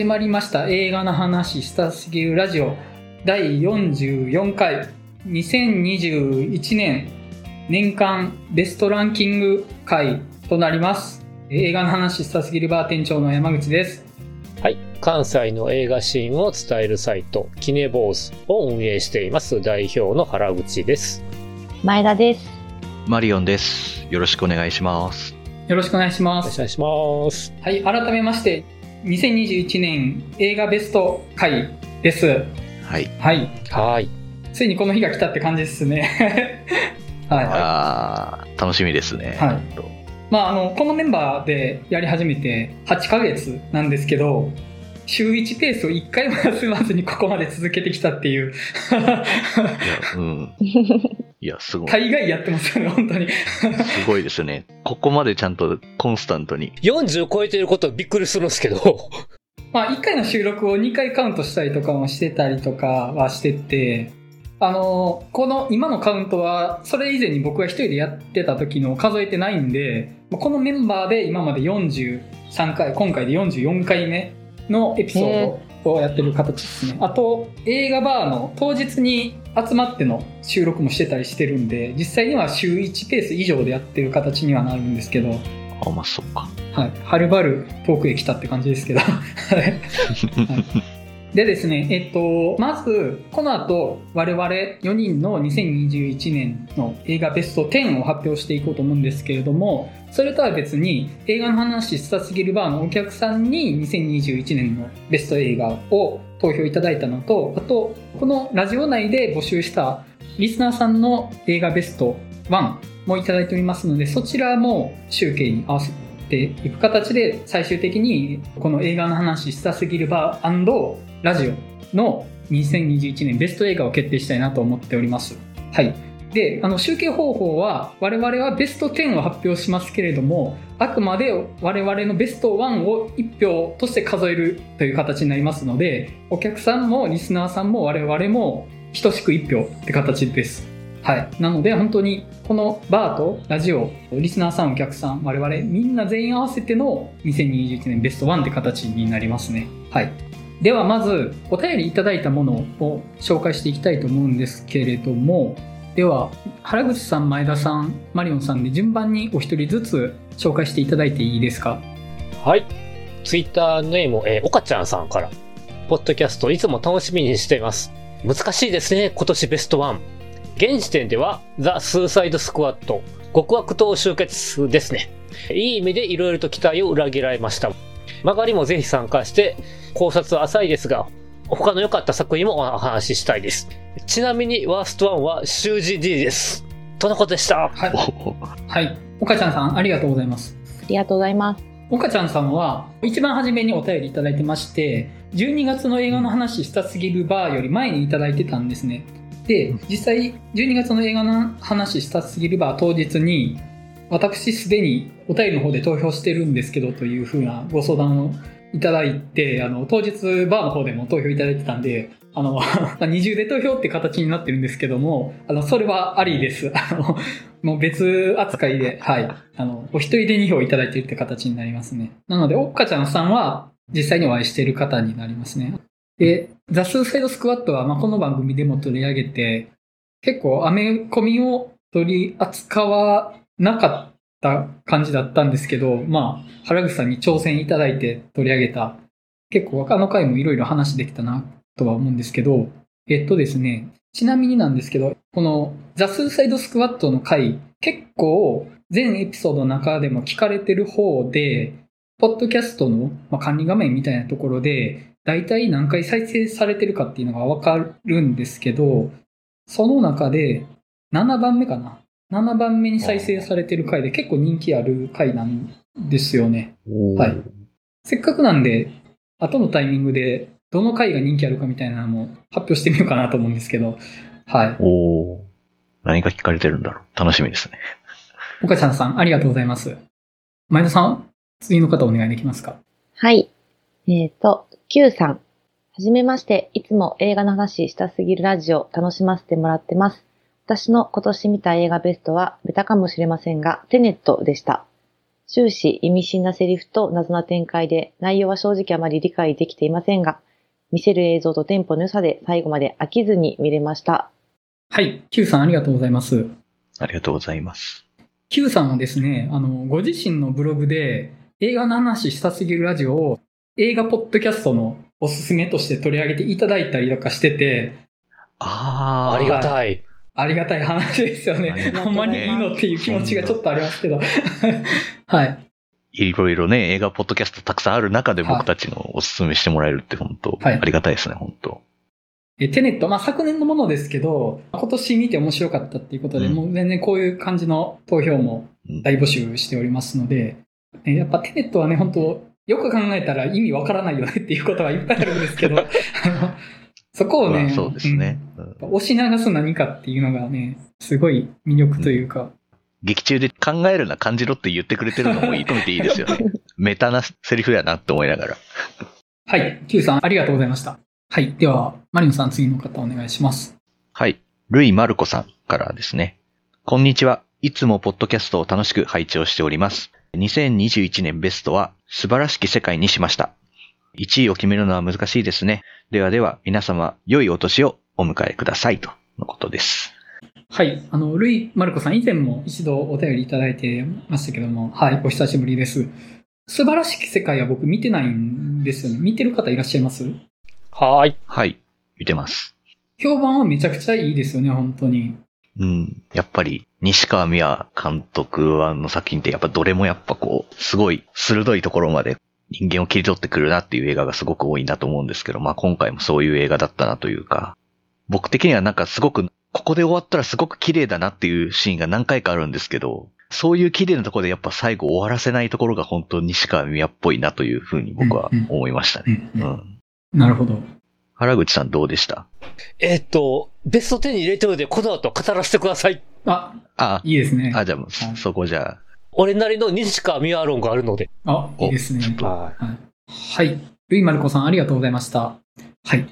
始まりました映画の話したすぎるラジオ第44回2021年年間ベストランキング回となります映画の話したすぎるバー店長の山口ですはい。関西の映画シーンを伝えるサイト、キネボースを運営しています代表の原口です。前田です。マリオンです。よろしくお願いします。よろしくお願いしますお願いします。はい改めまして2021年映画ベスト回ですはい。はいはい。ついにこの日が来たって感じですね はいあー楽しみですね。はいまあ、あのこのメンバーでやり始めて8ヶ月なんですけど週1ペースを1回も休まずにここまで続けてきたっていういや、うん。いや、すごい。大概やってますよね本当にすごいですね。ここまでちゃんとコンスタントに。40超えてることびっくりするんですけど、まあ1回の収録を2回カウントしたりとかもしてたりとかはしててあのこの今のカウントはそれ以前に僕が一人でやってた時の数えてないんでまあこのメンバーで今まで43回今回で44回目のエピソードをやってる形ですね、あと映画バーの当日に集まっての収録もしてたりしてるんで実際には週1ペース以上でやってる形にはなるんですけど。あ、まあ、そっか。はい、はるばる遠くへ来たって感じですけど。はいでですね、えっと、まず、この後、我々4人の2021年の映画ベスト10を発表していこうと思うんですけれども、それとは別に、映画の話したすぎるバーのお客さんに2021年のベスト映画を投票いただいたのと、あと、このラジオ内で募集したリスナーさんの映画ベスト1もいただいておりますので、そちらも集計に合わせていく形で、最終的にこの映画の話したすぎるバーラジオの2021年ベスト映画を決定したいなと思っております。はい。で、あの、集計方法は、我々はベスト10を発表しますけれども、あくまで我々のベスト1を1票として数えるという形になりますので、お客さんもリスナーさんも我々も等しく1票って形です。はい。なので、本当に、このバーとラジオ、リスナーさん、お客さん、我々、みんな全員合わせての2021年ベスト1って形になりますね。はい。では、まず、お便りいただいたものを紹介していきたいと思うんですけれども、では、原口さん、前田さん、マリオンさんで順番にお一人ずつ紹介していただいていいですか？はい。ツイッターネーム、えー、おかちゃんさんから、ポッドキャストいつも楽しみにしています。難しいですね、今年ベスト1。現時点では、ザ・スーサイド・スクワット、極悪党集結ですね。いい意味で色々と期待を裏切られました。曲がりもぜひ参加して、考察は浅いですが、他の良かった作品もお話ししたいです。ちなみに、ワースト1は、習字 D です。とのことでした。はい。おはい。岡ちゃんさん、ありがとうございます。ありがとうございます。岡ちゃんさんは一番初めにお便りいただいてまして12月の映画の話したすぎるバーより前にいただいてたんですねで実際12月の映画の話したすぎるバー当日に私すでにお便りの方で投票してるんですけどというふうなご相談をいただいてあの当日バーの方でも投票いただいてたんであの 二重で投票って形になってるんですけどもあのそれはありですあのもう別扱いで、はい。あの、お一人で2票いただいてるって形になりますね。なので、おっかちゃんさんは実際にお会いしている方になりますね。で、ザ・スーサイド・スクワットは、ま、この番組でも取り上げて、結構、アメコミを取り扱わなかったた感じだったんですけど、まあ、原口さんに挑戦いただいて取り上げた、結構、あの回もいろいろ話できたな、とは思うんですけど、えっとですね、ちなみになんですけど、このザ・スーサイド・スクワットの回、結構全エピソードの中でも聞かれてる方で、ポッドキャストの管理画面みたいなところで、大体何回再生されてるかっていうのがわかるんですけど、その中で7番目かな。7番目に再生されてる回で結構人気ある回なんですよね。はいせっかくなんで、後のタイミングでどの回が人気あるかみたいなのも発表してみようかなと思うんですけど、はい。おー何が聞かれてるんだろう。楽しみですね。岡ちゃんさん、ありがとうございます。前田さん、次の方お願いできますか？はい。えっ、と、Q さん。はじめまして、いつも映画の話したすぎるラジオ楽しませてもらってます。私の今年見た映画ベストはベタかもしれませんが、テネットでした。終始意味深なセリフと謎な展開で内容は正直あまり理解できていませんが、見せる映像とテンポの良さで最後まで飽きずに見れました。はい。Q さんありがとうございます。ありがとうございます。Q さんはですね、あの、ご自身のブログで映画の話したすぎるラジオを映画ポッドキャストのおすすめとして取り上げていただいたりとかしてて、ああ。ありがたい。ありがたい話ですよね。ほんまにいいのっていう気持ちがちょっとありますけど。はい。いろいろね、映画ポッドキャストたくさんある中ではい。僕たちのおすすめしてもらえるって本当、はい。ありがたいですね、本当。えテネット、まあ昨年のものですけど、今年見て面白かったっていうことで、うん。もう全然こういう感じの投票もうん。大募集しておりますので、えやっぱテネットはね、本当よく考えたら意味わからないよねっていうことがいっぱいあるんですけど、あ のそこをね、まあそうですね。うんうん押し流す何かっていうのがね、すごい魅力というか、劇中で考えるな、感じろって言ってくれてるのもいいと見ていいですよね。メタなセリフやなって思いながら。はい、Q さんありがとうございました。はい、では、マリノさん次の方お願いします。はい。ルイ・マルコさんからですね。こんにちは。いつもポッドキャストを楽しく拝聴しております。2021年ベストは素晴らしき世界にしました。1位を決めるのは難しいですね。ではでは皆様良いお年をお迎えくださいとのことです。はい。あの、ルイ・マルコさん、以前も一度お便りいただいてましたけども、はい、お久しぶりです。素晴らしき世界は僕見てないんですよね。見てる方いらっしゃいます？はーい。はい。見てます。評判はめちゃくちゃいいですよね、本当に。うん。やっぱり、西川美和監督の作品ってやっぱどれもやっぱこう、すごい鋭いところまで人間を切り取ってくるなっていう映画がすごく多いなと思うんですけど、まあ今回もそういう映画だったなというか、僕的にはなんかすごく、ここで終わったらすごく綺麗だなっていうシーンが何回かあるんですけど、そういう綺麗なところでやっぱ最後終わらせないところが本当に西川美和っぽいなというふうに僕は思いましたね。なるほど。原口さんどうでした？えっと、ベスト10に入れておいて、この後語らせてください。あ、あ、いいですね。あ、じゃあそこじゃあ、俺なりの西川ミア論があるので。あ、いいですね。ははい。はい。ルイ・マルコさん、ありがとうございました。はい。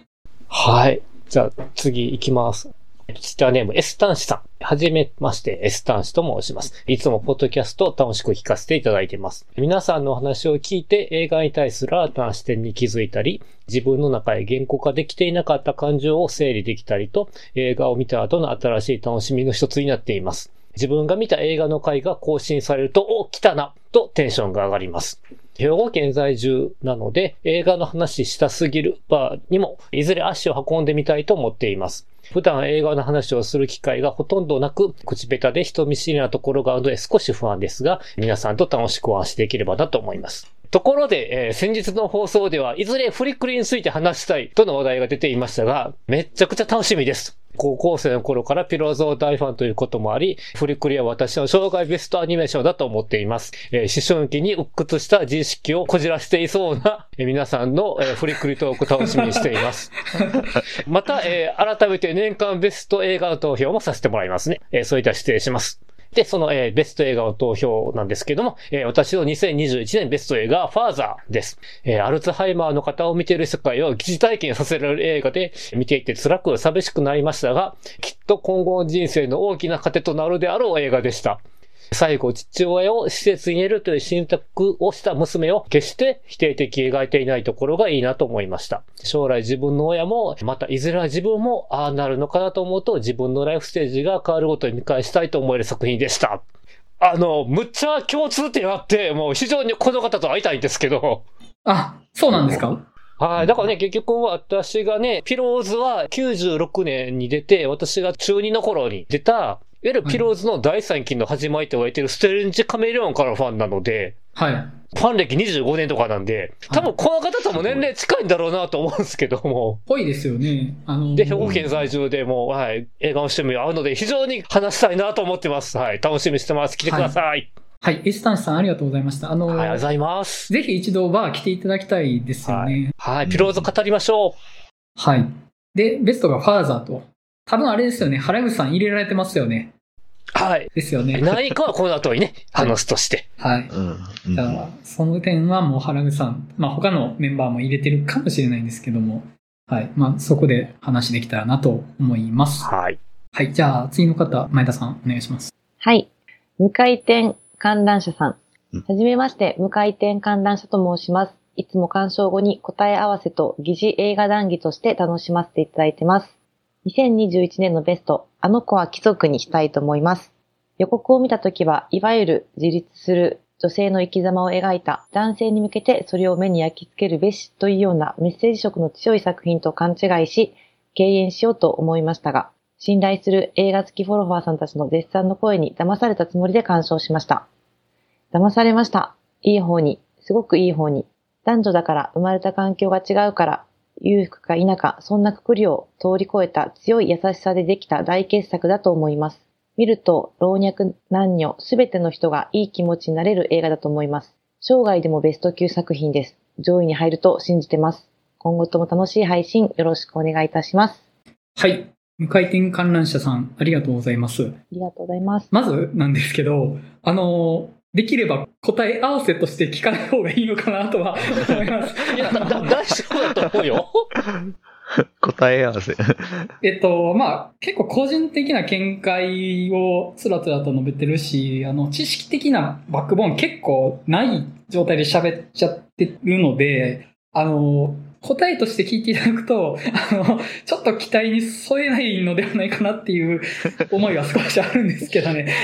はい。じゃあ、次行きます。ツイッターネーム、エスタンシさん。はじめまして、エスタンシと申します。いつもポッドキャストを楽しく聞かせていただいています。皆さんのお話を聞いて映画に対する新たな視点に気づいたり、自分の中へ言語化できていなかった感情を整理できたりと、映画を見た後の新しい楽しみの一つになっています。自分が見た映画の回が更新されると、お、来たなとテンションが上がります。兵庫県在住なので、映画の話したすぎるバーにも、いずれ足を運んでみたいと思っています。普段映画の話をする機会がほとんどなく、口下手で人見知りなところがあるので少し不安ですが、皆さんと楽しくお話しできればなと思います。ところで、えー先日の放送では、いずれフリックリについて話したいとの話題が出ていましたが、めちゃくちゃ楽しみです。高校生の頃からピローズを大ファンということもあり、フリクリは私の生涯ベストアニメーションだと思っています。えー思春期に鬱屈した自意識をこじらせていそうな、えー皆さんの、えーフリクリトーク楽しみにしています。また、えー改めて年間ベスト映画の投票もさせてもらいますね。えーそれでは失礼します。で、その、えーベスト映画の投票なんですけども、えー私の2021年ベスト映画ファーザーです。えーアルツハイマーの方を見ている世界を疑似体験させられる映画で、見ていて辛く寂しくなりましたが、きっと今後の人生の大きな糧となるであろう映画でした。最後、父親を施設に入れるという選択をした娘を決して否定的に描いていないところがいいなと思いました。将来自分の親も、またいずれは自分もああなるのかなと思うと自分のライフステージが変わることに見返したいと思える作品でした。あの、むっちゃ共通点あって、もう非常にこの方と会いたいんですけど、あ、そうなんですか？はい。だからね、結局私がね、ピローズは96年に出て、私が中2の頃に出た、いわゆるピローズの第3期の始まりと言われているステレンジカメレオンからのファンなので、はい。ファン歴25年とかなんで、多分この方とも年齢近いんだろうなと思うんですけども。ぽいですよね。あの、で、兵庫県在住でもう、はい、映画の趣味が合うので、非常に話したいなと思ってます。はい、楽しみにしてます。来てください。はい、エスタンシさんありがとうございました。あの、はい、ありがとうございます。ぜひ一度バー来ていただきたいですよね。はい、ピローズ語りましょう。はい。で、ベストがファーザーと。多分あれですよね。原口さん入れられてますよね。はい。ですよね。何かはこの後にね、はい話すとして。はい。うん。じゃあ、その点はもう原口さん、まあ他のメンバーも入れてるかもしれないんですけども、はい。まあそこで話できたらなと思います。はい。はい。じゃあ次の方、前田さんお願いします。はい。無回転観覧車さん。はじめまして、無回転観覧車と申します。いつも鑑賞後に答え合わせと疑似映画談義として楽しませていただいてます。2021年のベスト、あの子は貴族にしたいと思います。予告を見たときは、いわゆる自立する女性の生き様を描いた男性に向けてそれを目に焼き付けるべしというようなメッセージ色の強い作品と勘違いし、敬遠しようと思いましたが、信頼する映画好きフォロワーさんたちの絶賛の声に騙されたつもりで鑑賞しました。騙されました。いい方に、すごくいい方に。男女だから生まれた環境が違うから、裕福か否か、そんなくくりを通り越えた強い優しさでできた大傑作だと思います。見ると、老若男女すべての人がいい気持ちになれる映画だと思います。生涯でもベスト級作品です。上位に入ると信じてます。今後とも楽しい配信よろしくお願いいたします。はい。無回転観覧車さん、ありがとうございます。ありがとうございます。まずなんですけど、あの、できれば答え合わせとして聞かない方がいいのかなとは思います。いや、だだ大丈夫だと思うよ。答え合わせ。えっと、まあ、結構個人的な見解をつらつらと述べてるし、あの、知識的なバックボーン結構ない状態で喋っちゃってるので、あの、答えとして聞いていただくと、あの、ちょっと期待に添えないのではないかなっていう思いは少しあるんですけどね。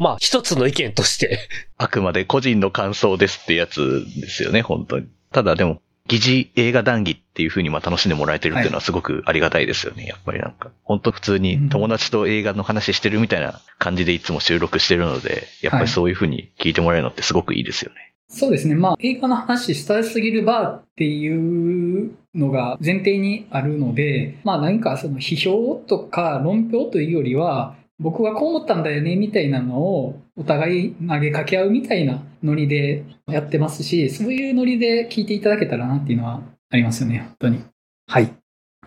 まあ、一つの意見として。あくまで個人の感想ですってやつですよね、本当に。ただでも、疑似映画談義っていう風にまあ楽しんでもらえてるっていうのはすごくありがたいですよね、やっぱりなんか。本当普通に友達と映画の話してるみたいな感じでいつも収録してるので、やっぱりそういう風に聞いてもらえるのってすごくいいですよね。そうですね。まあ、映画の話したいすぎるバーっていうのが前提にあるので、まあ何かその批評とか論評というよりは、僕はこう思ったんだよねみたいなのをお互い投げかけ合うみたいなノリでやってますし、そういうノリで聞いていただけたらなっていうのはありますよね、本当に。はい。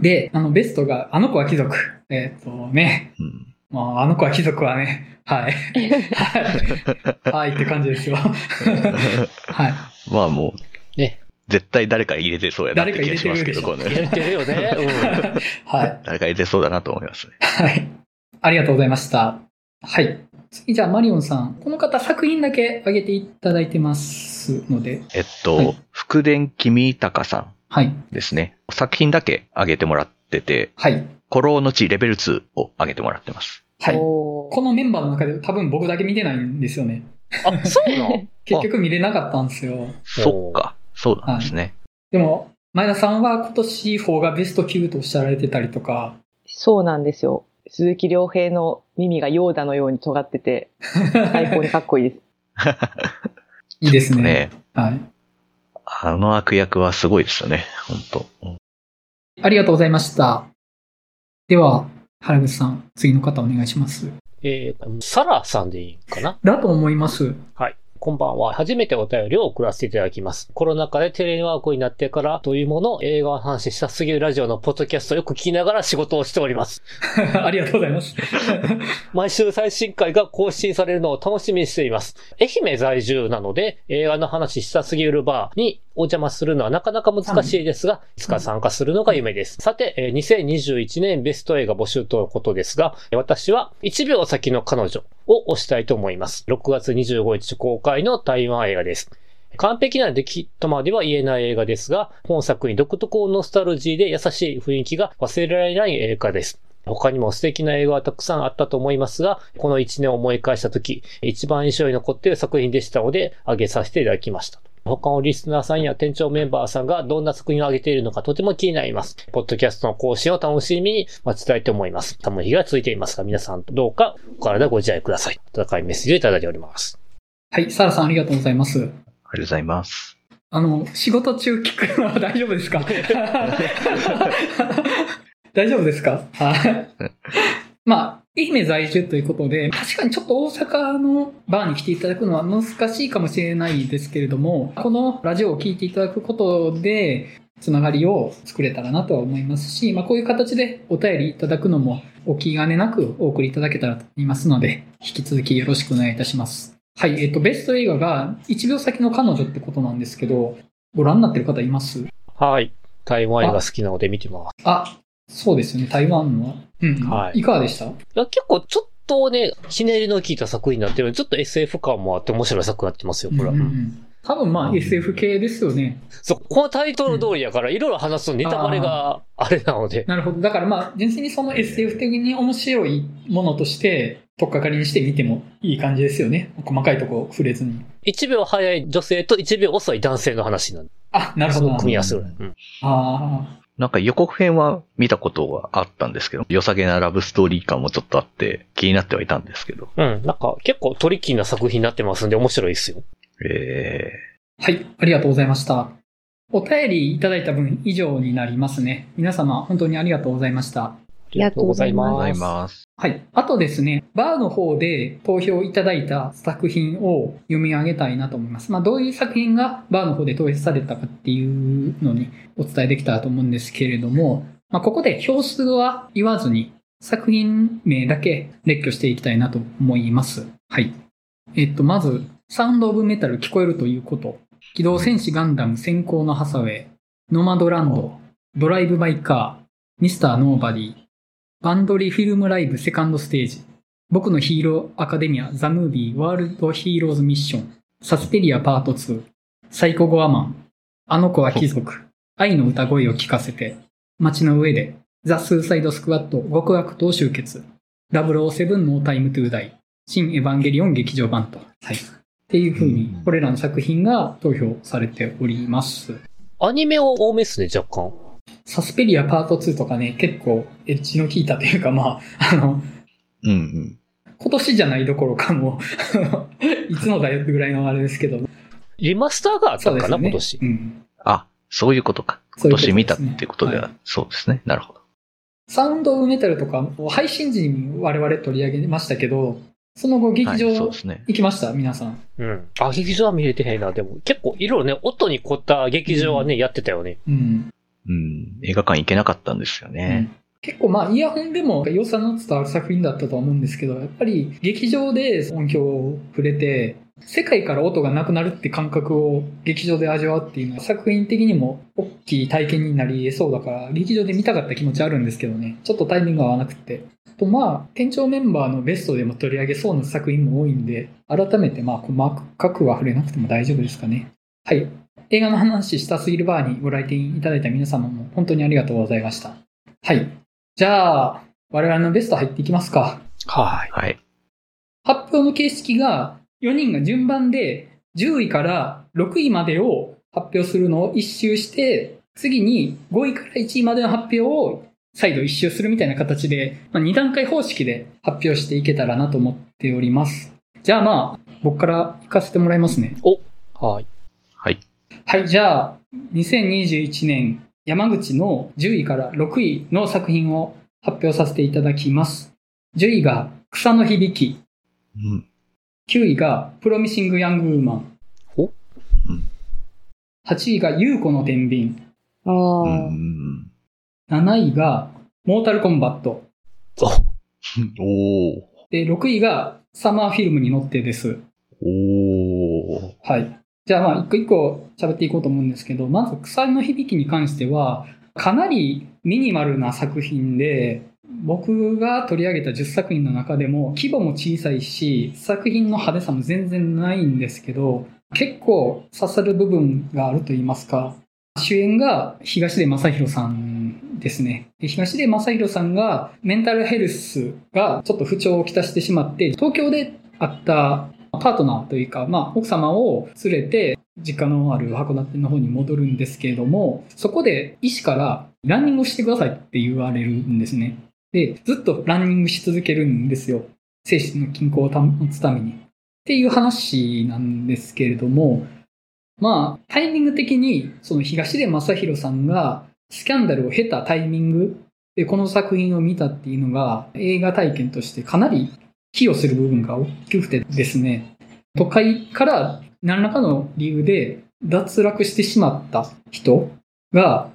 で、あの、ベストが、あの子は貴族。えっ、とね、うん。まあ、あの子は貴族はね、はい。はい。はいって感じですよ。はい。まあもう、ね。絶対誰か入れてそうやなって気がしますけど、こ誰かのやってるよね。うん。はい。誰か入れてそうだなと思いますね。はい。ありがとうございました。はい。次、じゃあ、マリオンさん。この方、作品だけ挙げていただいてますので。えっと、はい福田君高さんはい。ですね。作品だけ上げてもらってて、はい。古老の地レベル2を上げてもらってます。はい。このメンバーの中で多分僕だけ見てないんですよね。あ、そうなの？結局見れなかったんですよ。そっか。そうなんですね。でも、前田さんは今年4がベスト級とおっしゃられてたりとか、そうなんですよ。鈴木亮平の耳がヨーダのように尖ってて、最高にかっこいいです。いいですね。ね。はい。あの悪役はすごいですよね。本当うんありがとうございました。では、原口さん、次の方お願いします。えー、サラさんでいいかな？だと思います。はい。こんばんは。初めてお便りを送らせていただきます。コロナ禍でテレワークになってからというもの、映画の話したすぎるラジオのポッドキャストをよく聞きながら仕事をしております。ありがとうございます。毎週最新回が更新されるのを楽しみにしています。愛媛在住なので、映画の話したすぎるバーにお邪魔するのはなかなか難しいですが、いつか参加するのが夢です。さて、えー2021年ベスト映画募集とのことですが、私は1秒先の彼女を推したいと思います。6月25日公開の台湾映画です。完璧な出来とまでは言えない映画ですが、本作に独特のノスタルジーで優しい雰囲気が忘れられない映画です。他にも素敵な映画はたくさんあったと思いますが、この1年を思い返したとき、一番印象に残っている作品でしたので、挙げさせていただきました。他のリスナーさんや店長メンバーさんがどんな作品を挙げているのかとても気になります。ポッドキャストの更新を楽しみに待ちたいと思います。寒い日が続いていますが、皆さんどうかお体ご自愛ください。温かいメッセージをいただいております。はい、サラさんありがとうございます。ありがとうございます。あの、仕事中聞くのは 大丈夫ですか？大丈夫ですか？はい。まあ、愛媛在住ということで、確かにちょっと大阪のバーに来ていただくのは難しいかもしれないですけれども、このラジオを聞いていただくことで、つながりを作れたらなとは思いますし、まあこういう形でお便りいただくのもお気兼ねなくお送りいただけたらと思いますので、引き続きよろしくお願いいたします。はい、えっと、ベスト映画が1秒先の彼女ってことなんですけど、ご覧になってる方います？はい。台湾映画好きなので見てます。あ、そうですよね、台湾の。うん。はいいかがでした？いや結構ちょっとね、ひねりの効いた作品になってるので、ちょっと SF 感もあって面白い作品になってますよ、これは。うんうん多分まあ SF 系ですよね。そう、このタイトル通りやから、いろいろ話すとネタバレがあれなので。なるほど。だからまあ、純粋にその SF 的に面白いものとして、とっかかりにして見てもいい感じですよね。細かいとこ触れずに。1秒早い女性と1秒遅い男性の話なんで。あ、なるほどな。組み合わせる。うん。あなんか予告編は見たことはあったんですけど、良さげなラブストーリー感もちょっとあって気になってはいたんですけど。うん。なんか結構トリッキーな作品になってますんで面白いですよ。えあ。はい。ありがとうございました。お便りいただいた分以上になりますね。皆様本当にありがとうございました。ありがとうござい。ます。はい。あとですね、バーの方で投票いただいた作品を読み上げたいなと思います。まあ、どういう作品がバーの方で投票されたかっていうのにお伝えできたらと思うんですけれども、まあ、ここで票数は言わずに作品名だけ列挙していきたいなと思います。はい。えっと、まず、サウンドオブメタル聞こえるということ。機動戦士ガンダム先行のハサウェイ、ノマドランド、ドライブバイカー、ミスターノーバディ、バンドリフィルムライブセカンドステージ、僕のヒーローアカデミアザ・ムービーワールドヒーローズミッション、サスペリアパート2、サイコゴアマン、あの子は貴族、愛の歌声を聞かせて、街の上で、ザ・スーサイド・スクワット極悪党集結、007ノータイム・トゥ・ダイ、新エヴァンゲリオン劇場版と。はい。っていう風に、これらの作品が投票されております。アニメを多めっすね、若干。サスペリアパート2とかね、結構エッジの効いたというか、まあ、あの、うんうん。今年じゃないどころかもう、いつのだよってぐらいのあれですけど。リマスターがあったんかな、そうですよね。今年？うん。あ、そういうことか。今年見たっていうことでは、はいそうですね。なるほど。サウンドオブメタルとか、配信時に我々取り上げましたけど、その後劇場ですね。行きました、皆さん。うん。あ、劇場は見れてへんな。でも、結構いろいろね、音に凝った劇場はね、やってたよね。うん。うん。映画館行けなかったんですよね。結構まあイヤホンでも良さの伝わる作品だったとは思うんですけど、やっぱり劇場で音響を触れて、世界から音がなくなるって感覚を劇場で味わうっていうのは作品的にも大きい体験になり得そうだから、劇場で見たかった気持ちあるんですけどね、ちょっとタイミング合わなくて。とまあ、店長メンバーのベストでも取り上げそうな作品も多いんで、改めてまあ細かくは触れなくても大丈夫ですかね。はい。映画の話したすぎるバーにご来店いただいた皆様も本当にありがとうございました。はい。じゃあ、我々のベスト入っていきますか。はい。はい。発表の形式が4人が順番で10位から6位までを発表するのを一周して、次に5位から1位までの発表を再度一周するみたいな形で、まあ、2段階方式で発表していけたらなと思っております。じゃあまあ、僕から行かせてもらいますね。はい。はい。はい、じゃあ、2021年山口の10位から6位の作品を発表させていただきます。10位が草の響き。うん。9位がプロミシング・ヤング・ウーマン。おうん8位が優子の天秤。ああ、うん。7位がモータルコンバット。で、6位がサマーフィルムに乗ってです。おー。はい。じゃあまあ一個一個喋っていこうと思うんですけど、まず草の響きに関しては、かなりミニマルな作品で、僕が取り上げた10作品の中でも規模も小さいし、作品の派手さも全然ないんですけど、結構刺さる部分があると言いますか、主演が東出正宏さんですね。東出正宏さんがメンタルヘルスがちょっと不調をきたしてしまって、東京であったパートナーというか、まあ、奥様を連れて、実家のある函館の方に戻るんですけれども、そこで医師からランニングをしてくださいって言われるんですね。で、ずっとランニングし続けるんですよ。精神の均衡を保つために。っていう話なんですけれども、まあ、タイミング的に、その東出正宏さんがスキャンダルを経たタイミングでこの作品を見たっていうのが映画体験としてかなり寄与する部分が大きくてですね、都会から何らかの理由で脱落してしまった人が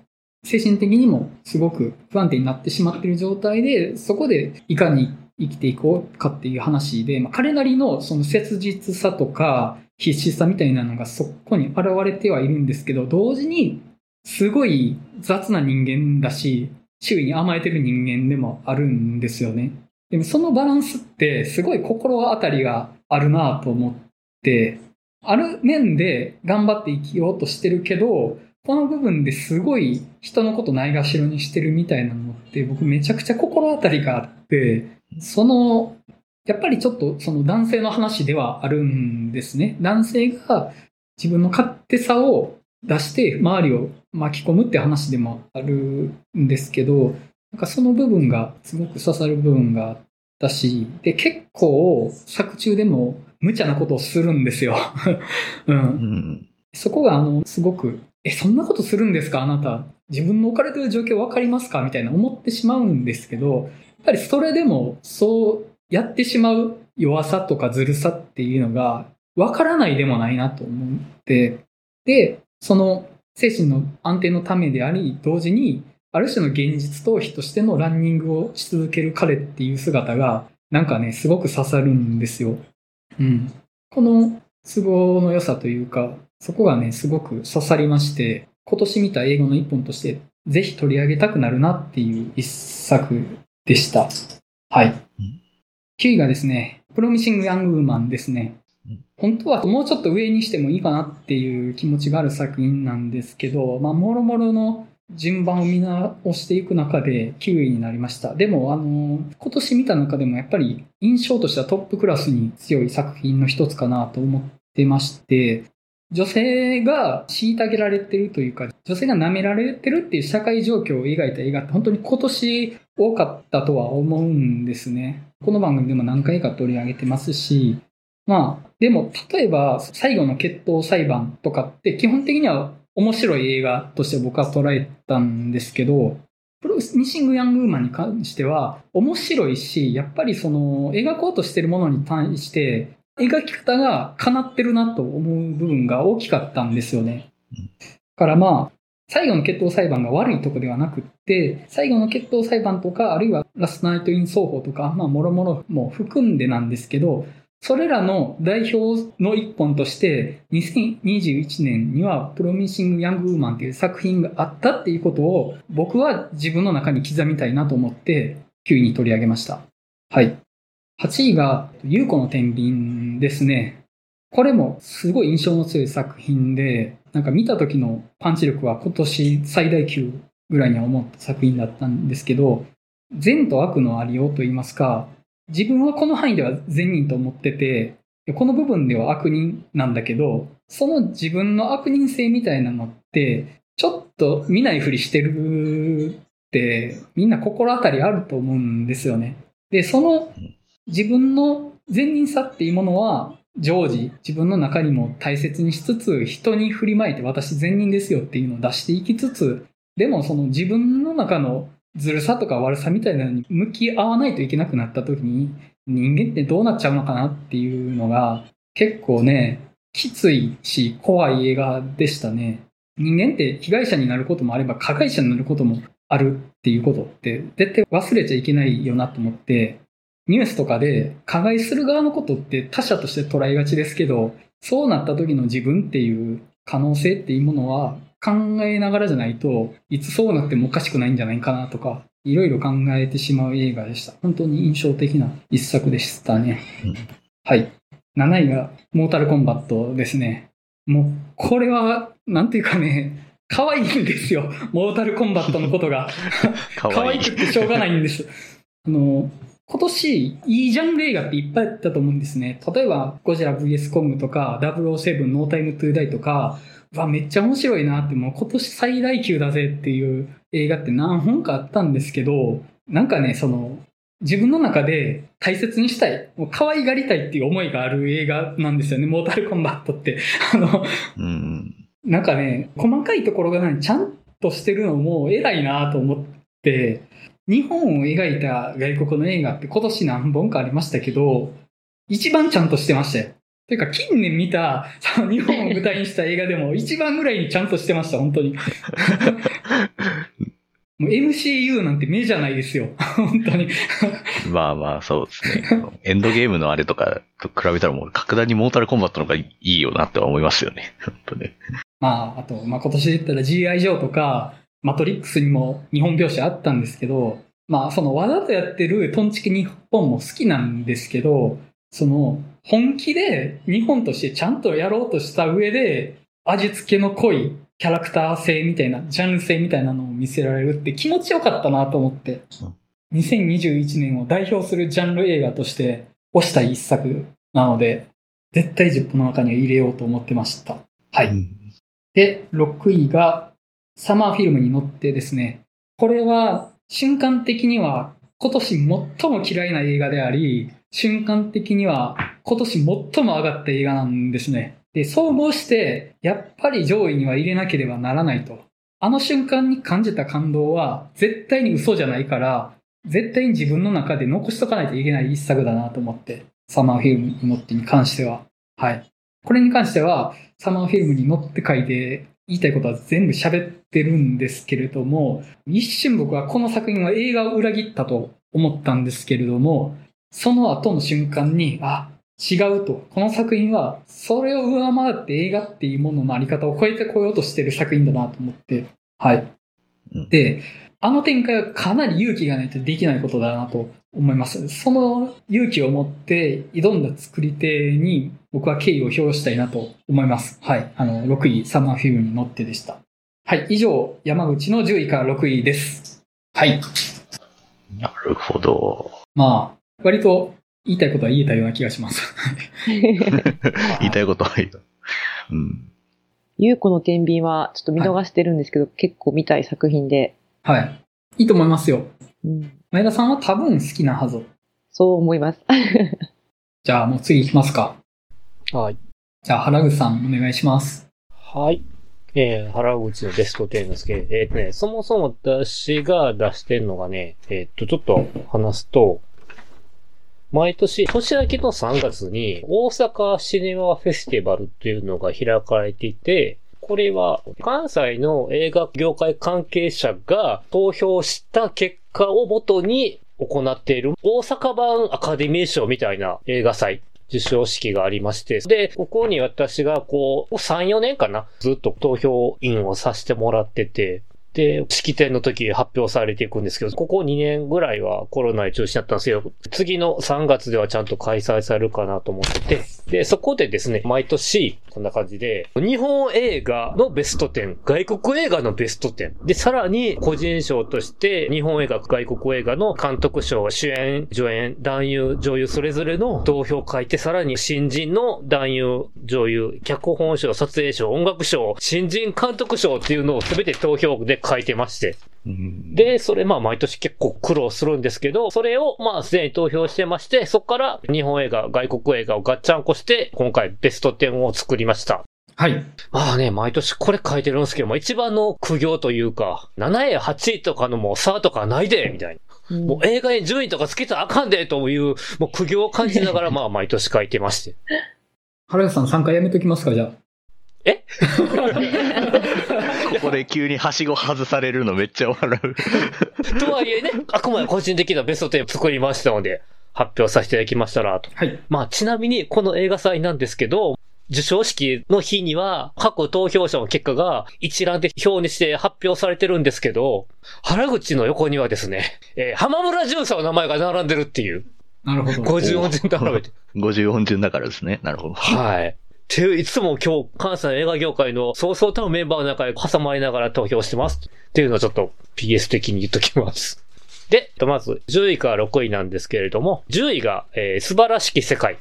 精神的にもすごく不安定になってしまっている状態で、そこでいかに生きていこうかっていう話で、まあ、彼なりのその切実さとか必死さみたいなのがそこに現れてはいるんですけど、同時にすごい雑な人間だし、周囲に甘えてる人間でもあるんですよね。でもそのバランスってすごい心当たりがあるなと思って、ある面で頑張って生きようとしてるけど、この部分ですごい人のことないがしろにしてるみたいなのって僕めちゃくちゃ心当たりがあって、その、やっぱりちょっとその男性の話ではあるんですね。男性が自分の勝手さを出して周りを巻き込むって話でもあるんですけど、なんかその部分がすごく刺さる部分があったし、で、結構作中でも無茶なことをするんですよ。う。うんん。そこがあの、すごく、え、そんなことするんですかあなた？自分の置かれてる状況わかりますか？みたいな思ってしまうんですけど、やっぱりそれでもそうやってしまう弱さとかずるさっていうのがわからないでもないなと思って、で、その精神の安定のためであり、同時にある種の現実逃避としてのランニングをし続ける彼っていう姿が、なんかね、すごく刺さるんですよ。うん。この都合の良さというか、そこがね、すごく刺さりまして、今年見た映画の一本として、ぜひ取り上げたくなるなっていう一作でした。はい。9位がですね、プロミシング・ヤング・ウーマンですね。本当はもうちょっと上にしてもいいかなっていう気持ちがある作品なんですけど、まあ、もろもろの順番を見直していく中で9位になりました。でも、あの、今年見た中でもやっぱり印象としてはトップクラスに強い作品の一つかなと思ってまして、女性が虐げられてるというか、女性が舐められてるっていう社会状況を描いた映画って本当に今年多かったとは思うんですね。この番組でも何回か取り上げてますし、まあ、でも例えば最後の決闘裁判とかって基本的には面白い映画として僕は捉えたんですけど、プロミシング・ヤング・ウーマンに関しては面白いし、やっぱりその描こうとしてるものに対して描き方が叶ってるなと思う部分が大きかったんですよね。だからまあ、最後の決闘裁判が悪いとこではなくって、最後の決闘裁判とか、あるいはラストナイト・イン奏法とか、まあ、もろもろも含んでなんですけど、それらの代表の一本として、2021年にはプロミシング・ヤング・ウーマンっていう作品があったっていうことを、僕は自分の中に刻みたいなと思って、9位に取り上げました。はい。8位が、優子の天秤ですね。これもすごい印象の強い作品で、なんか見た時のパンチ力は今年最大級ぐらいには思った作品だったんですけど、善と悪のありようと言いますか、自分はこの範囲では善人と思ってて、この部分では悪人なんだけど、その自分の悪人性みたいなのって、ちょっと見ないふりしてるって、みんな心当たりあると思うんですよね。で、その自分の善人さっていうものは、常時自分の中にも大切にしつつ、人に振りまいて私善人ですよっていうのを出していきつつ、でもその自分の中のずるさとか悪さみたいなのに向き合わないといけなくなった時に、人間ってどうなっちゃうのかなっていうのが結構ね、きついし怖い映画でしたね。人間って被害者になることもあれば加害者になることもあるっていうことって絶対忘れちゃいけないよなと思って、ニュースとかで加害する側のことって他者として捉えがちですけど、そうなった時の自分っていう可能性っていうものは考えながらじゃないといつそうなってもおかしくないんじゃないかなとか、いろいろ考えてしまう映画でした。本当に印象的な一作でしたね。うんはい。7位がモータルコンバットですね。もう、これは、なんていうかね、可愛いんですよ。モータルコンバットのことが。可愛く。てしょうがないんです。あの、今年、いいジャンル映画っていっぱいあったと思うんですね。例えば、ゴジラ VS コングとか、007ノータイムトゥーダイとか、わ、めっちゃ面白いなって、もう今年最大級だぜっていう映画って何本かあったんですけど、なんかね、その、自分の中で大切にしたい、もう可愛がりたいっていう思いがある映画なんですよね、モータルコンバットって。あの、うん。なんかね、細かいところがね、ちゃんとしてるのも偉いなと思って、日本を描いた外国の映画って今年何本かありましたけど、一番ちゃんとしてましたよ。というか、近年見た、その日本を舞台にした映画でも 一番ぐらいにちゃんとしてました、本当に。もう MCU なんて目じゃないですよ。本当に。まあまあ、そうですね。エンドゲームのあれとかと比べたらもう格段にモータルコンバットの方がいいよなって思いますよね。本当ね。まあ、あと、まあ今年で言ったら GI ジョーとか、マトリックスにも日本描写あったんですけど、まあ、そのわざとやってるトンチキ日本も好きなんですけど、その、本気で日本としてちゃんとやろうとした上で、味付けの濃いキャラクター性みたいな、ジャンル性みたいなのを見せられるって気持ちよかったなと思って、2021年を代表するジャンル映画として推したい一作なので、絶対10本の中には入れようと思ってました。はい。で、6位がサマーフィルムに乗ってですね、これは瞬間的には今年最も嫌いな映画であり、瞬間的には今年最も上がった映画なんですね。で、総合して、やっぱり上位には入れなければならないと。あの瞬間に感じた感動は絶対に嘘じゃないから、絶対に自分の中で残しとかないといけない一作だなと思って、サマーフィルムに乗ってに関しては。はい。これに関しては、サマーフィルムに乗って書いて言いたいことは全部喋ってるんですけれども、一瞬僕はこの作品は映画を裏切ったと思ったんですけれども、その後の瞬間に、あ、違うと。この作品は、それを上回って映画っていうもののあり方を超えてこようとしてる作品だなと思って、はい。うんで、あの展開はかなり勇気がないとできないことだなと思います。その勇気を持って挑んだ作り手に僕は敬意を表したいなと思います。はい。あの、6位、サマーフィルムに乗ってでした。はい。以上、山口の10位から6位です。はい。なるほど。まあ、割と言いたいことは言えたような気がします。言いたいことは言う。うん。ゆうこの天秤はちょっと見逃してるんですけど、結構見たい作品で、はい。いいと思いますよ。うん、前田さんは多分好きなはず。そう思います。じゃあもう次行きますか。はい。じゃあ原口さんお願いします。はい。えー、原口のベスト10ですけど、えっ、とね、そもそも私が出してるのがね、えっ、と、ちょっと話すと、毎年、年明けの3月に、大阪シネマフェスティバルっていうのが開かれていて、これは、関西の映画業界関係者が投票した結果をもとに行っている大阪版アカデミー賞みたいな映画祭受賞式がありまして、で、ここに私がこう、3、4年かなずっと投票員をさせてもらってて、で、式典の時発表されていくんですけど、ここ2年ぐらいはコロナで中止になったんですけど、次の3月ではちゃんと開催されるかなと思ってて、で、そこでですね、毎年、こんな感じで、日本映画のベスト10、外国映画のベスト10、で、さらに個人賞として、日本映画、外国映画の監督賞、主演、助演、男優、女優、それぞれの投票を書いて、さらに新人の男優、女優、脚本賞、撮影賞、音楽賞、新人監督賞っていうのを全て投票で書いてまして、うん、で、それまあ毎年結構苦労するんですけど、それをまあすでに投票してまして、そこから日本映画、外国映画をガッチャンコして、今回ベスト10を作りました。はい。まあね、毎年これ書いてるんですけども、一番の苦行というか、7位、8位とかのもう差とかないで、みたいな。うんもう映画に順位とかつけたらあかんで、という、もう苦行を感じながらまあ毎年書いてまして。原口さん3回やめときますか、じゃあ。え？ここで急にはしご外されるのめっちゃ笑う。とはいえね、あくまで個人的なベスト10作りましたので、発表させていただきましたら、と。はい。まあ、ちなみに、この映画祭なんですけど、受賞式の日には、各投票者の結果が一覧で表にして発表されてるんですけど、原口の横にはですね、えー浜村淳さんの名前が並んでるっていう、なるほど。50音順並べて。50音順だからですね。なるほど。はい。っていう、いつも今日、関西の映画業界のそうそうたるメンバーの中で挟まりながら投票してます。っていうのをちょっと PS 的に言っときます。で、まず、10位から6位なんですけれども、10位が、えー素晴らしき世界。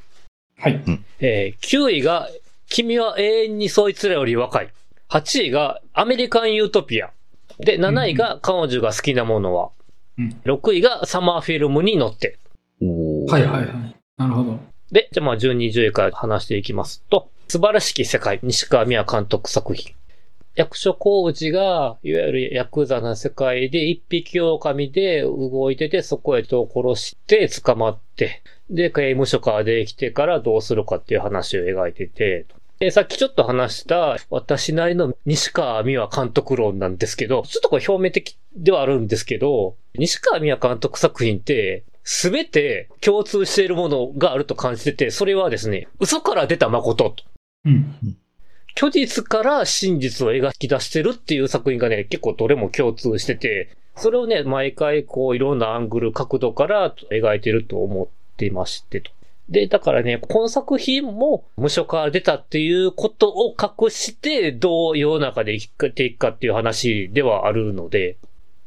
はい。えー9位が、君は永遠にそいつらより若い。8位が、アメリカンユートピア。で、7位が、彼女が好きなものは。うん6位が、サマーフィルムに乗って。おーはいはいはい。なるほど。で、じゃあまあ12、10位から話していきますと、素晴らしき世界、西川宮監督作品。役所広司が、いわゆるヤクザな世界で一匹狼で動いてて、そこへ人を殺して捕まって、で、刑務所から出てきてからどうするかっていう話を描いてて、で、さっきちょっと話した、私なりの西川美和監督論なんですけど、ちょっとこれ表面的ではあるんですけど、西川美和監督作品って、すべて共通しているものがあると感じてて、それはですね、嘘から出た誠と。うん。虚実から真実を描き出してるっていう作品がね、結構どれも共通してて、それをね、毎回こういろんなアングル、角度から描いてると思っていましてと。で、だからね、この作品も無償化出たっていうことを隠して、どう世の中で生きていくかっていう話ではあるので、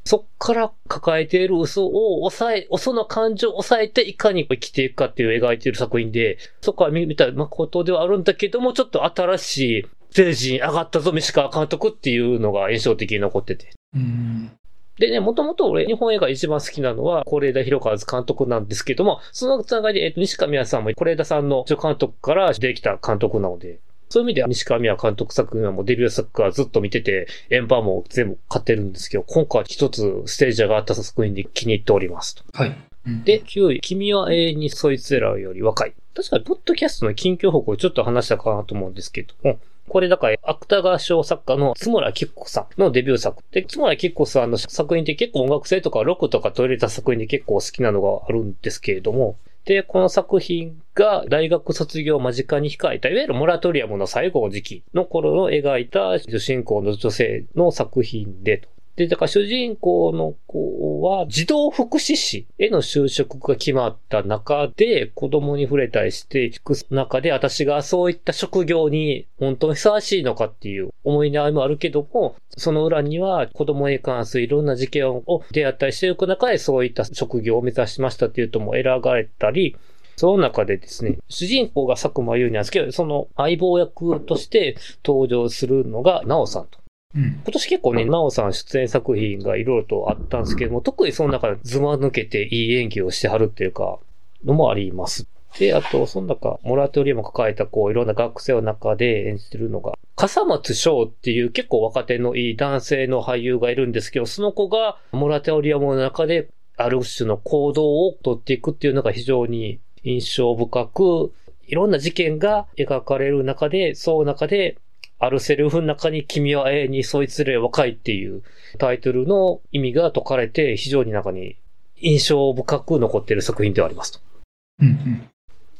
そっから抱えている嘘を抑え、嘘の感情を抑えていかに生きていくかっていう描いている作品で、そこは見た誠ではあるんだけども、ちょっと新しいステージに上がったぞ、西川監督っていうのが印象的に残ってて。うん。でね、もともと俺、日本映画一番好きなのは、是枝裕和監督なんですけども、そのつながりで、えっと、西川宮さんも是枝さんの助監督からできた監督なので、そういう意味では西川宮監督作品はもうデビュー作からずっと見てて、エンパーも全部買ってるんですけど、今回一つステージがあった作品で気に入っておりますと。はい。うん、で、9位、君は永遠にそいつらより若い。確かに、ポッドキャストの近況報告をちょっと話したかなと思うんですけども、これだから、芥川賞作家の津村吉子さんのデビュー作。で、津村吉子さんの作品って結構音楽性とかロックとか取り入れた作品で結構好きなのがあるんですけれども、で、この作品が大学卒業間近に控えた、いわゆるモラトリアムの最後の時期の頃の描いた主人公の女性の作品でと。で、だから主人公の子は児童福祉士への就職が決まった中で子供に触れたりしていく中で私がそういった職業に本当にふさわしいのかっていう思い悩みもあるけども、その裏には子供に関するいろんな事件を出会ったりしていく中でそういった職業を目指しましたっていうとも選ばれたり、その中でですね、主人公が佐久間優なんですけど、その相棒役として登場するのが、なおさんと。うん。今年結構ね、なおさん出演作品がいろいろとあったんですけども、特にその中でズマ抜けていい演技をしてはるっていうか、のもあります。で、あと、その中、モラトリアムを抱えた、こう、いろんな学生の中で演じてるのが、笠松翔っていう結構若手のいい男性の俳優がいるんですけど、その子が、モラトリアムの中で、ある種の行動をとっていくっていうのが非常に印象深く、いろんな事件が描かれる中で、その中で、あるセリフの中に君は永遠にそいつれ若いっていうタイトルの意味が解かれて非常に中に印象深く残っている作品ではありますと。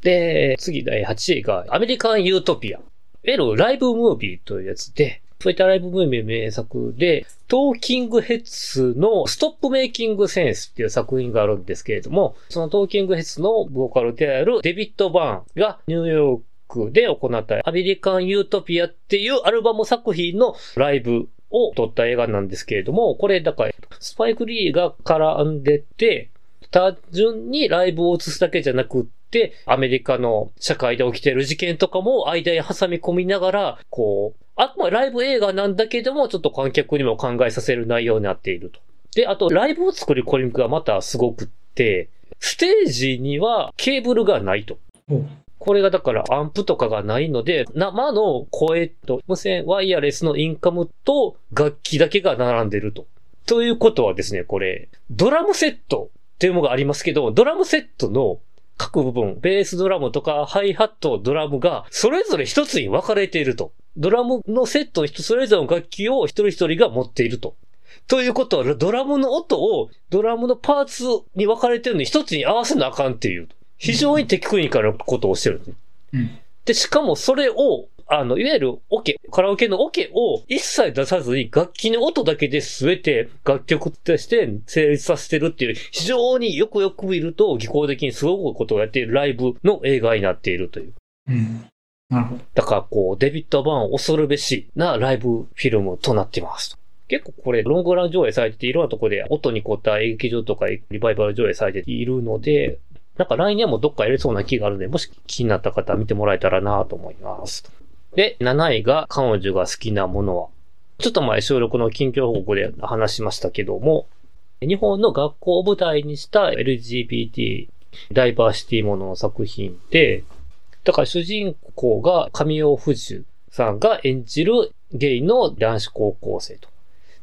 で、次第8位がアメリカンユートピア。いわゆるライブムービーというやつで、そういったライブムービー名作で、トーキングヘッズのストップメイキングセンスっていう作品があるんですけれども、そのトーキングヘッズのボーカルであるデビッド・バーンがニューヨーククで行ったアメリカンユートピアっていうアルバム作品のライブを撮った映画なんですけれども、これだからスパイク・リーが絡んでて、単純にライブを映すだけじゃなくって、アメリカの社会で起きている事件とかも間に挟み込みながら、こう、あくまでライブ映画なんだけども、ちょっと観客にも考えさせる内容になっていると。で、あと、ライブを作るコリンクがまたすごくって、ステージにはケーブルがないと。これがだからアンプとかがないので、生の声と無線ワイヤレスのインカムと楽器だけが並んでると。ということはですね、これ、ドラムセットっていうものがありますけど、ドラムセットの各部分、ベースドラムとかハイハット、ドラムがそれぞれ一つに分かれていると。ドラムのセットの人それぞれの楽器を一人一人が持っていると。ということは、ドラムの音を、ドラムのパーツに分かれてるのに一つに合わせなあかんっていう。非常にテクニカルなことをしてる。うん。で、しかもそれを、あの、いわゆるオケ、カラオケのオケを一切出さずに楽器の音だけで全て楽曲として成立させてるっていう、非常によくよく見ると技巧的にすごくことをやっているライブの映画になっているという。うん。なるほど。だからこう、デビッド・バーンを恐るべしなライブフィルムとなっています。結構これ、ロングラン上映されてて、いろんなところで音に凝った演劇場とかリバイバル上映されているので、なんか来年もどっかやれそうな気があるので、もし気になった方は見てもらえたらなと思います。で、7位が彼女が好きなものは。ちょっと前収録の近況報告で話しましたけども、日本の学校を舞台にした LGBT ダイバーシティものの作品で、だから主人公が神尾不二さんが演じるゲイの男子高校生と。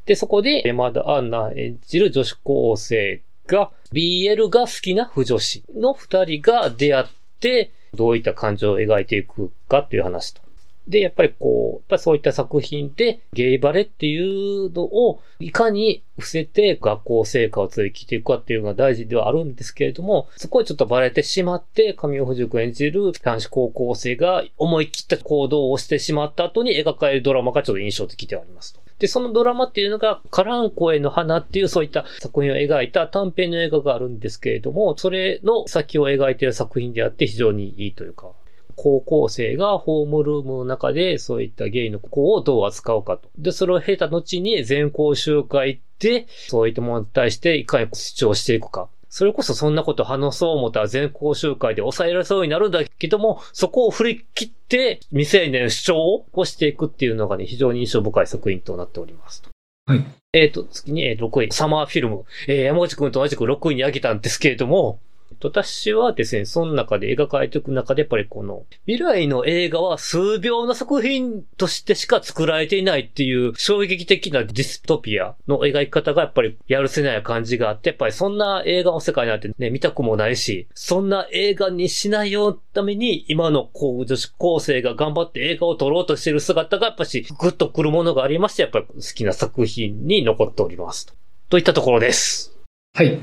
で、そこで山田アンナ演じる女子高生が BL が好きな不女子の二人が出会って、どういった感情を描いていくかっていう話と。で、やっぱりこう、やっぱりそういった作品でゲイバレっていうのをいかに伏せて学校生活を生きていくかっていうのが大事ではあるんですけれども、そこはちょっとバレてしまって、神尾藤君演じる男子高校生が思い切った行動をしてしまった後に描かれるドラマがちょっと印象的ではありますと。で、そのドラマっていうのが、カランコへの花っていうそういった作品を描いた短編の映画があるんですけれども、それの先を描いている作品であって非常にいいというか、高校生がホームルームの中でそういったゲイの子をどう扱うかと。で、それを経た後に全校集会で、そういったものに対していかに主張していくか。それこそそんなこと話そう思ったら全校集会で抑えられそうになるんだけども、そこを振り切って未成年主張を起こしていくっていうのがね、非常に印象深い作品となっておりますと。はい。えっ、ー、と、次に6位、サマーフィルム。えー、山口くんと同じく6位に挙げたんですけれども、私はですね、その中で描かれていく中で、やっぱりこの、未来の映画は数秒の作品としてしか作られていないっていう衝撃的なディストピアの描き方がやっぱりやるせない感じがあって、やっぱりそんな映画の世界なんてね、見たくもないし、そんな映画にしないようために、今のこう女子高生が頑張って映画を撮ろうとしている姿がやっぱし、グッとくるものがありまして、やっぱり好きな作品に残っておりますと。といったところです。はい。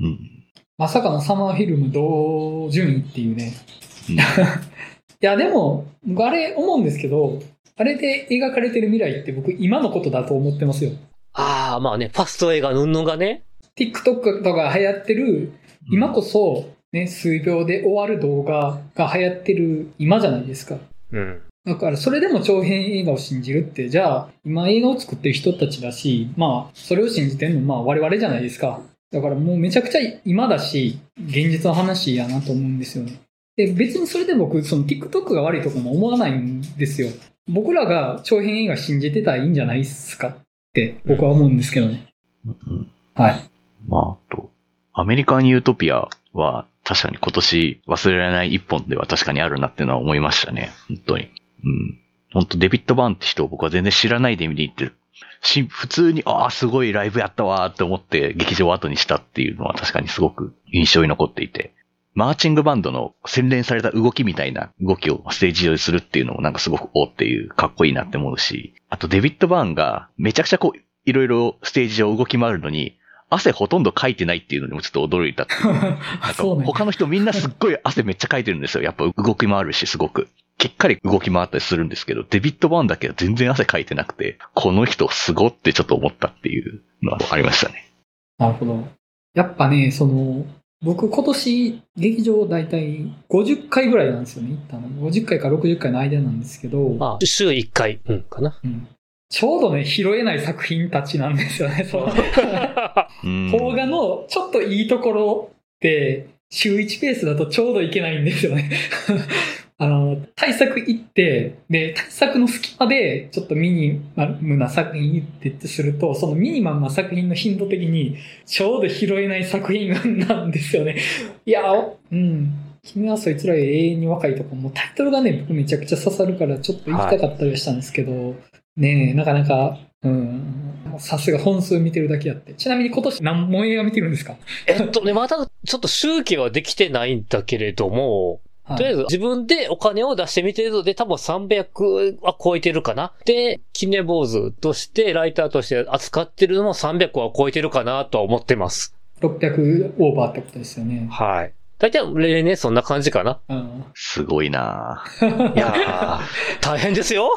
うんまさかのサマーフィルム同順位っていうね。いや、でも、僕あれ思うんですけど、あれで描かれてる未来って僕今のことだと思ってますよ。ああ、まあね、ファスト映画のんのがね。TikTok とか流行ってる、今こそ、ね、数秒で終わる動画が流行ってる今じゃないですか。うん。だから、それでも長編映画を信じるって、じゃあ、今映画を作ってる人たちだし、まあ、それを信じてるのまあ我々じゃないですか。だからもうめちゃくちゃ今だし、現実の話やなと思うんですよね。で、別にそれで僕、その TikTok が悪いとかも思わないんですよ。僕らが長編映画信じてたらいいんじゃないですかって僕は思うんですけどね。うん、はい。まあ、と、アメリカンユートピアは確かに今年忘れられない一本では確かにあるなっていうのは思いましたね。本当に。うん。本当デビッド・バーンって人を僕は全然知らないで見に行ってるし、普通に、ああ、すごいライブやったわって思って劇場を後にしたっていうのは確かにすごく印象に残っていて、マーチングバンドの洗練された動きみたいな動きをステージ上でするっていうのもなんかすごくおっていうかっこいいなって思うし、あとデビッド・バーンがめちゃくちゃこう、いろいろステージ上動き回るのに、汗ほとんどかいてないっていうのにもちょっと驚いたっていう。他の人みんなすっごい汗めっちゃかいてるんですよ。やっぱ動き回るし、すごく。しっかり動き回ったりするんですけど、デビッド・バーンだけは全然汗かいてなくて、この人すごってちょっと思ったっていうのはありましたね。なるほど。やっぱね、その、僕今年劇場だいたい50回ぐらいなんですよね、行ったの。50回か60回の間なんですけど。ああ週1回、うん、かな。うん。ちょうどね、拾えない作品たちなんですよね、その。邦画のちょっといいところって、週1ペースだとちょうどいけないんですよねあの、対策行って、で、対策の隙間で、ちょっとミニマムな作品行ってってすると、そのミニマムな作品の頻度的に、ちょうど拾えない作品なんですよね。いや、うん。君はそいつら永遠に若いとか、もうタイトルがね、僕めちゃくちゃ刺さるから、ちょっと行きたかったりはしたんですけど、はい、ねえ、なかなか、うん。さすが本数見てるだけあって。ちなみに今年何本映画見てるんですか？えっとね、またちょっと周期はできてないんだけれども、とりあえず自分でお金を出してみてるので多分300は超えてるかな。で、キネ坊主としてライターとして扱ってるのも300は超えてるかなとは思ってます。600オーバーってことですよね。はい。大体例年そんな感じかな。うん、すごいないや大変ですよ。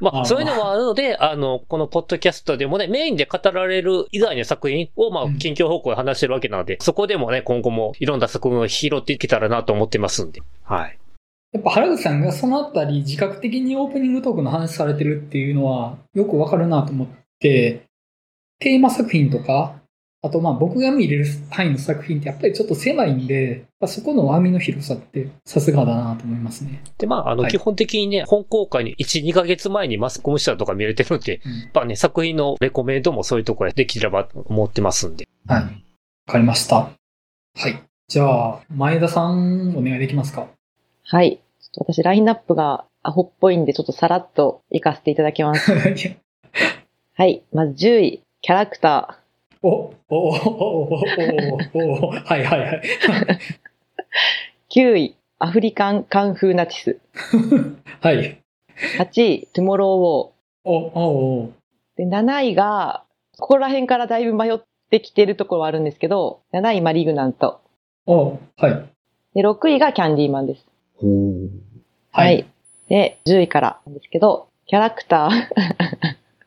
まあ、そういうのもあるので、あの、このポッドキャストでもね、メインで語られる以外の作品を、まあ、近況報告で話してるわけなので、うん、そこでもね、今後もいろんな作品を拾っていけたらなと思ってますんで。はい。やっぱ原口さんがそのあたり自覚的にオープニングトークの話されてるっていうのはよくわかるなと思って、テーマ作品とか、あとまあ僕が見れる範囲の作品ってやっぱりちょっと狭いんで、そこの網の広さってさすがだなと思いますね。で、まあ、あの、基本的にね、本公開に1、2ヶ月前にマスコミしたとか見れてるんで、うん、やっぱね、作品のレコメンドもそういうところでできればと思ってますんで。はい。わかりました。はい。じゃあ、前田さんお願いできますか？はい。ちょっと私、ラインナップがアホっぽいんで、ちょっとさらっと行かせていただきます。はい。まず10位、キャラクター。お、お、お、お、お、お、はいはいはい。9位、アフリカンカンフーナチス。はい。8位、トゥモローウォお、おおー。で、7位が、ここら辺からだいぶ迷ってきてるところはあるんですけど、7位マリグナント。おはい。で、6位がキャンディーマンです。ほう。はい。。で、10位からなんですけど、キャラクター。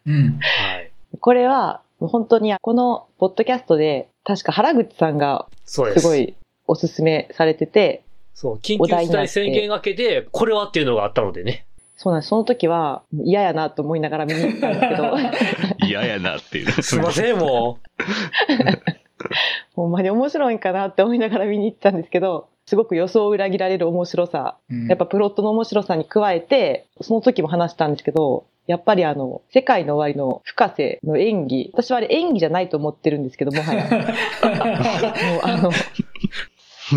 うん。はい。これは、本当に、このポッドキャストで、確か原口さんがすす。ごいおすすめされてて、そう、緊急事態宣言明けで、これはっていうのがあったのでね。そうなんです。その時は嫌やなと思いながら見に行ったんですけど、嫌やなっていう。すいません、も ほんまに面白いんかなって思いながら見に行ったんですけど、すごく予想を裏切られる面白さ、うんやっぱプロットの面白さに加えて、その時も話したんですけど、やっぱりあの、世界の終わりの深瀬の演技、私はあれ演技じゃないと思ってるんですけど、もはや。もうあの、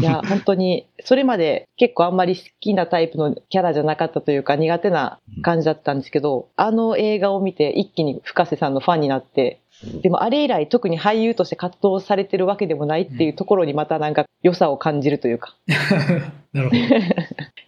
いや、本当に、それまで結構あんまり好きなタイプのキャラじゃなかったというか苦手な感じだったんですけど、あの映画を見て一気に深瀬さんのファンになって、でもあれ以来特に俳優として活動されてるわけでもないっていうところにまたなんか良さを感じるというか、なるほど。い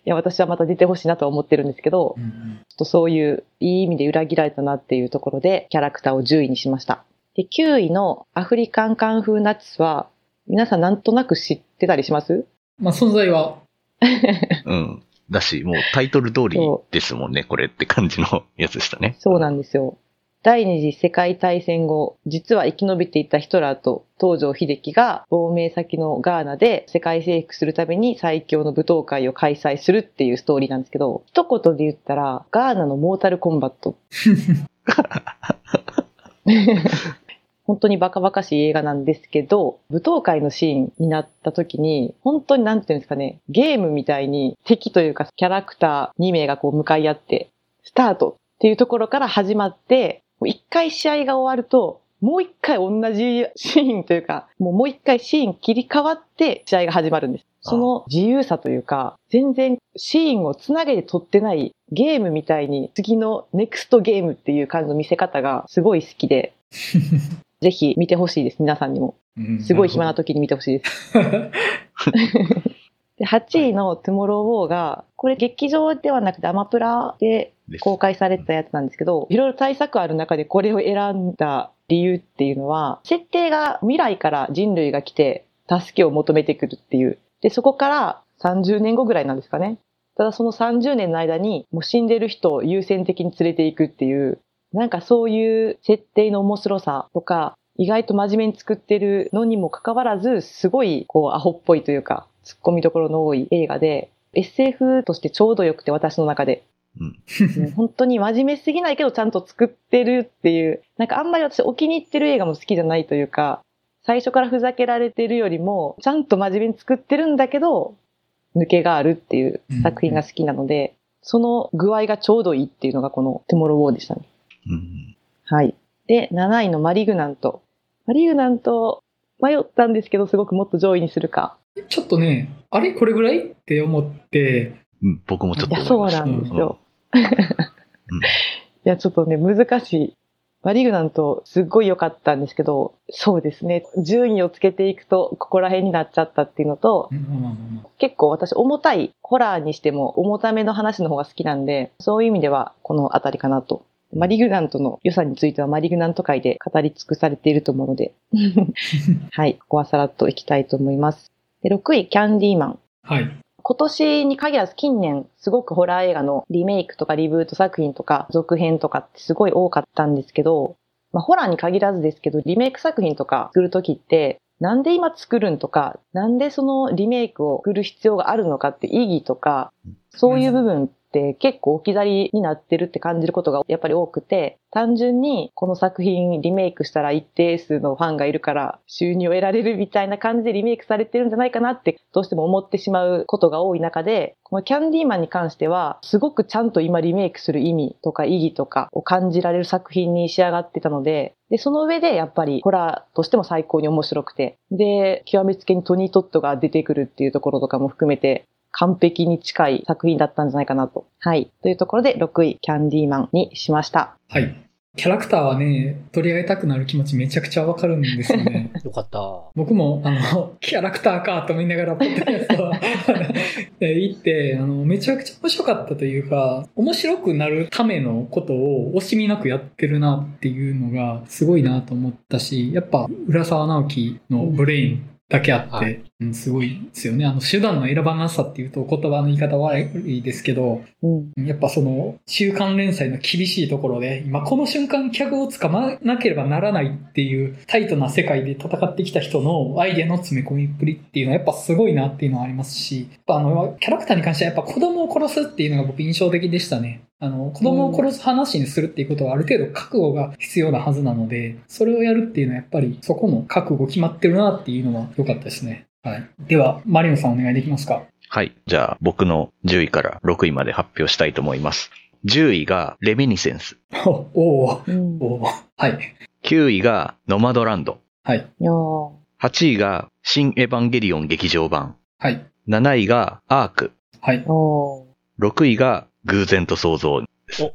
や、私はまた出てほしいなとは思ってるんですけど、うんうんちょっとそういういい意味で裏切られたなっていうところでキャラクターを10位にしました。で、9位のアフリカンカンフーナッツは皆さんなんとなく知ってたりします？まあ、存在は、うん。だし、もうタイトル通りですもんね、これって感じのやつでしたね。そうなんですよ。第二次世界大戦後、実は生き延びていたヒトラーと東条英機が亡命先のガーナで世界征服するために最強の舞踏会を開催するっていうストーリーなんですけど、一言で言ったら、ガーナのモータルコンバット。本当にバカバカしい映画なんですけど、舞踏会のシーンになった時に、本当になんていうんですかね、ゲームみたいに敵というかキャラクター2名がこう向かい合って、スタートっていうところから始まって、一回試合が終わると、もう一回同じシーンというか、もうもう一回シーン切り替わって試合が始まるんです。その自由さというか、全然シーンをつなげて撮ってないゲームみたいに次のネクストゲームっていう感じの見せ方がすごい好きで、ぜひ見てほしいです、皆さんにも。うんすごい暇な時に見てほしいです。で8位のトゥモローウォーが、これ劇場ではなくてアマプラで公開されてたやつなんですけど、いろいろ対策ある中でこれを選んだ理由っていうのは、設定が未来から人類が来て助けを求めてくるっていう。で、そこから30年後ぐらいなんですかね。ただその30年の間にもう死んでる人を優先的に連れていくっていう、なんかそういう設定の面白さとか、意外と真面目に作ってるのにもかかわらず、すごいこうアホっぽいというか、突っ込みどころの多い映画で、SF としてちょうど良くて私の中で。うん。本当に真面目すぎないけどちゃんと作ってるっていう、なんかあんまり私お気に入ってる映画も好きじゃないというか、最初からふざけられてるよりも、ちゃんと真面目に作ってるんだけど、抜けがあるっていう作品が好きなので、その具合がちょうどいいっていうのがこのトゥモローウォーでしたね。うん。はい。で、7位のマリグナント。マリグナント、迷ったんですけど、すごくもっと上位にするか。ちょっとね、あれこれぐらいって思って、うん僕もちょっと思いました。そうなんですよ。いや、ちょっとね、難しい。マリグナント、すっごい良かったんですけど、そうですね。順位をつけていくと、ここら辺になっちゃったっていうのと、結構私、重たい、ホラーにしても重ための話の方が好きなんで、そういう意味では、このあたりかなと。マリグナントの良さについては、マリグナント界で語り尽くされていると思うので、はい、ここはさらっといきたいと思います。で、6位、キャンディーマン。はい。今年に限らず近年すごくホラー映画のリメイクとかリブート作品とか続編とかってすごい多かったんですけど、まあホラーに限らずですけどリメイク作品とか作るときってなんで今作るんとか、なんでそのリメイクを作る必要があるのかって意義とか、そういう部分って結構置き去りになってるって感じることがやっぱり多くて、単純にこの作品リメイクしたら一定数のファンがいるから収入を得られるみたいな感じでリメイクされてるんじゃないかなってどうしても思ってしまうことが多い中で、このキャンディーマンに関してはすごくちゃんと今リメイクする意味とか意義とかを感じられる作品に仕上がってたので、で、その上でやっぱりホラーとしても最高に面白くて、で、極めつけにトニー・トットが出てくるっていうところとかも含めて、完璧に近い作品だったんじゃないかなと。はい。というところで6位、キャンディーマンにしました。はい。キャラクターはね、取り上げたくなる気持ちめちゃくちゃわかるんですよね。よかった。僕も、あの、キャラクターかと思いながら、ポッドキャストえ行って、あの、めちゃくちゃ面白かったというか、面白くなるためのことを惜しみなくやってるなっていうのが、すごいなと思ったし、やっぱ、浦沢直樹のブレインだけあって、はいうん、すごいですよね。あの、手段の選ばなさっていうと言葉の言い方悪いですけど、うん。やっぱその、週刊連載の厳しいところで、今この瞬間客をつかまなければならないっていうタイトな世界で戦ってきた人のアイデアの詰め込みっぷりっていうのはやっぱすごいなっていうのはありますし、やっぱあの、キャラクターに関してはやっぱ子供を殺すっていうのが僕印象的でしたね。あの、子供を殺す話にするっていうことはある程度覚悟が必要なはずなので、それをやるっていうのはやっぱりそこも覚悟決まってるなっていうのは良かったですね。はい。では、マリオンさんお願いできますか？はい。じゃあ、僕の10位から6位まで発表したいと思います。10位がレミニセンス。おおーうん。おーはい。9位がノマドランド。はい。よ8位が新エヴァンゲリオン劇場版。はい。7位がアーク。はいー。。おー。6位が偶然と想像。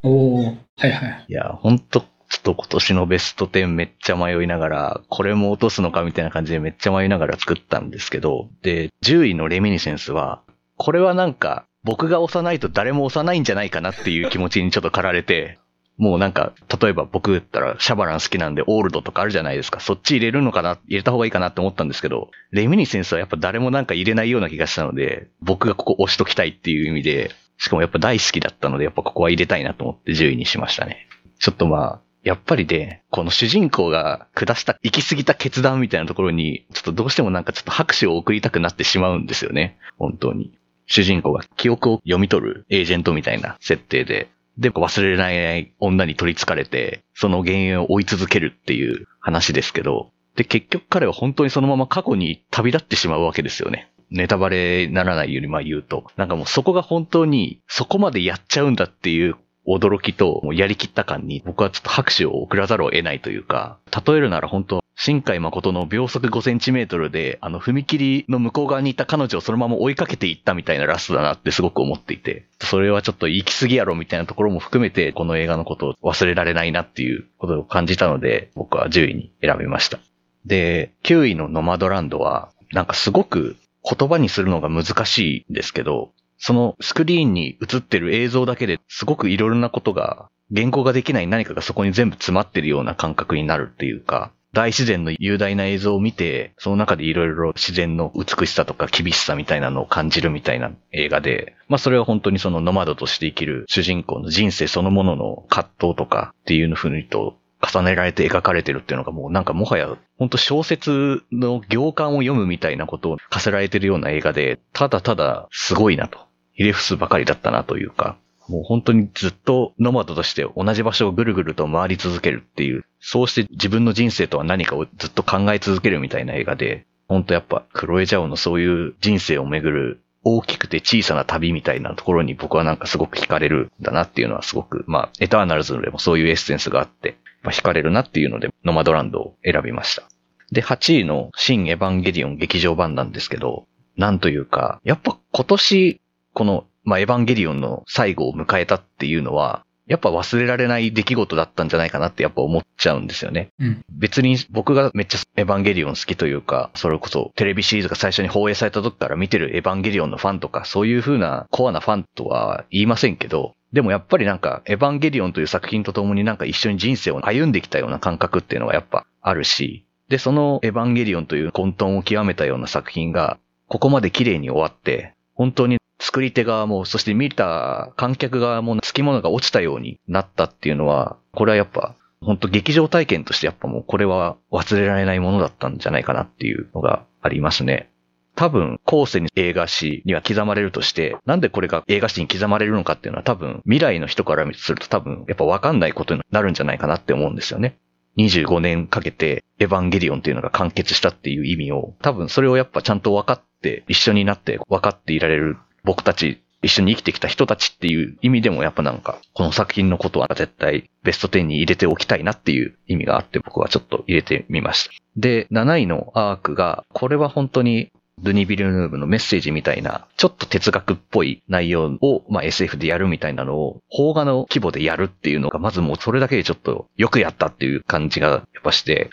おおはいはい。いや、ほんと、ちょっと今年のベスト10めっちゃ迷いながら、これも落とすのかみたいな感じでめっちゃ迷いながら作ったんですけど、で、10位のレミニセンスは、これはなんか、僕が押さないと誰も押さないんじゃないかなっていう気持ちにちょっと駆られて、もうなんか、例えば僕だったらシャバラン好きなんでオールドとかあるじゃないですか。そっち入れるのかな入れた方がいいかなって思ったんですけど、レミニセンスはやっぱ誰もなんか入れないような気がしたので、僕がここ押しときたいっていう意味で、しかもやっぱ大好きだったので、やっぱここは入れたいなと思って10位にしましたね。ちょっとまあ、やっぱりね、この主人公が下した行き過ぎた決断みたいなところに、ちょっとどうしてもなんかちょっと拍手を送りたくなってしまうんですよね。本当に。主人公が記憶を読み取るエージェントみたいな設定で、で、忘れられない女に取り憑かれて、その原因を追い続けるっていう話ですけど、で、結局彼は本当にそのまま過去に旅立ってしまうわけですよね。ネタバレならないよりまあ言うと。なんかもうそこが本当にそこまでやっちゃうんだっていう驚きともうやりきった感に僕はちょっと拍手を送らざるを得ないというか、例えるなら本当、新海誠の秒速5センチメートルで、あの踏切の向こう側にいた彼女をそのまま追いかけていったみたいなラストだなってすごく思っていて、それはちょっと行き過ぎやろみたいなところも含めて、この映画のことを忘れられないなっていうことを感じたので、僕は10位に選びました。で、9位のノマドランドは、なんかすごく言葉にするのが難しいんですけど、そのスクリーンに映ってる映像だけですごくいろいろなことが、言語ができない何かがそこに全部詰まってるような感覚になるっていうか、大自然の雄大な映像を見て、その中でいろいろ自然の美しさとか厳しさみたいなのを感じるみたいな映画で、まあそれは本当にそのノマドとして生きる主人公の人生そのものの葛藤とかっていうふうにと重ねられて描かれてるっていうのがもうなんかもはや本当小説の行間を読むみたいなことを課せられてるような映画で、ただただすごいなと。ひれ伏すばかりだったなというか、もう本当にずっとノマドとして同じ場所をぐるぐると回り続けるっていう、そうして自分の人生とは何かをずっと考え続けるみたいな映画で、本当やっぱクロエジャオのそういう人生をめぐる大きくて小さな旅みたいなところに僕はなんかすごく惹かれるんだなっていうのはすごく、まあ、エターナルズでもそういうエッセンスがあって、まあ、惹かれるなっていうので、ノマドランドを選びました。で、8位の新エヴァンゲリオン劇場版なんですけど、なんというか、やっぱ今年、この、まあ、エヴァンゲリオンの最後を迎えたっていうのは、やっぱ忘れられない出来事だったんじゃないかなってやっぱ思っちゃうんですよね。うん。別に僕がめっちゃエヴァンゲリオン好きというか、それこそテレビシリーズが最初に放映された時から見てるエヴァンゲリオンのファンとか、そういう風なコアなファンとは言いませんけど、でもやっぱりなんか、エヴァンゲリオンという作品とともになんか一緒に人生を歩んできたような感覚っていうのがやっぱあるし、で、そのエヴァンゲリオンという混沌を極めたような作品が、ここまで綺麗に終わって、本当に作り手側も、そして見た観客側も付き物が落ちたようになったっていうのは、これはやっぱ、本当劇場体験としてやっぱもうこれは忘れられないものだったんじゃないかなっていうのがありますね。多分、後世に映画史には刻まれるとして、なんでこれが映画史に刻まれるのかっていうのは多分、未来の人からすると多分、やっぱわかんないことになるんじゃないかなって思うんですよね。25年かけて、エヴァンゲリオンっていうのが完結したっていう意味を、多分それをやっぱちゃんと分かって、一緒になって分かっていられる僕たち、一緒に生きてきた人たちっていう意味でもやっぱなんか、この作品のことは絶対ベスト10に入れておきたいなっていう意味があって僕はちょっと入れてみました。で、7位のアークが、これは本当にドゥニ・ビルヌーブのメッセージみたいな、ちょっと哲学っぽい内容を、まあ、SF でやるみたいなのを、邦画の規模でやるっていうのが、まずもうそれだけでちょっとよくやったっていう感じがやっぱして、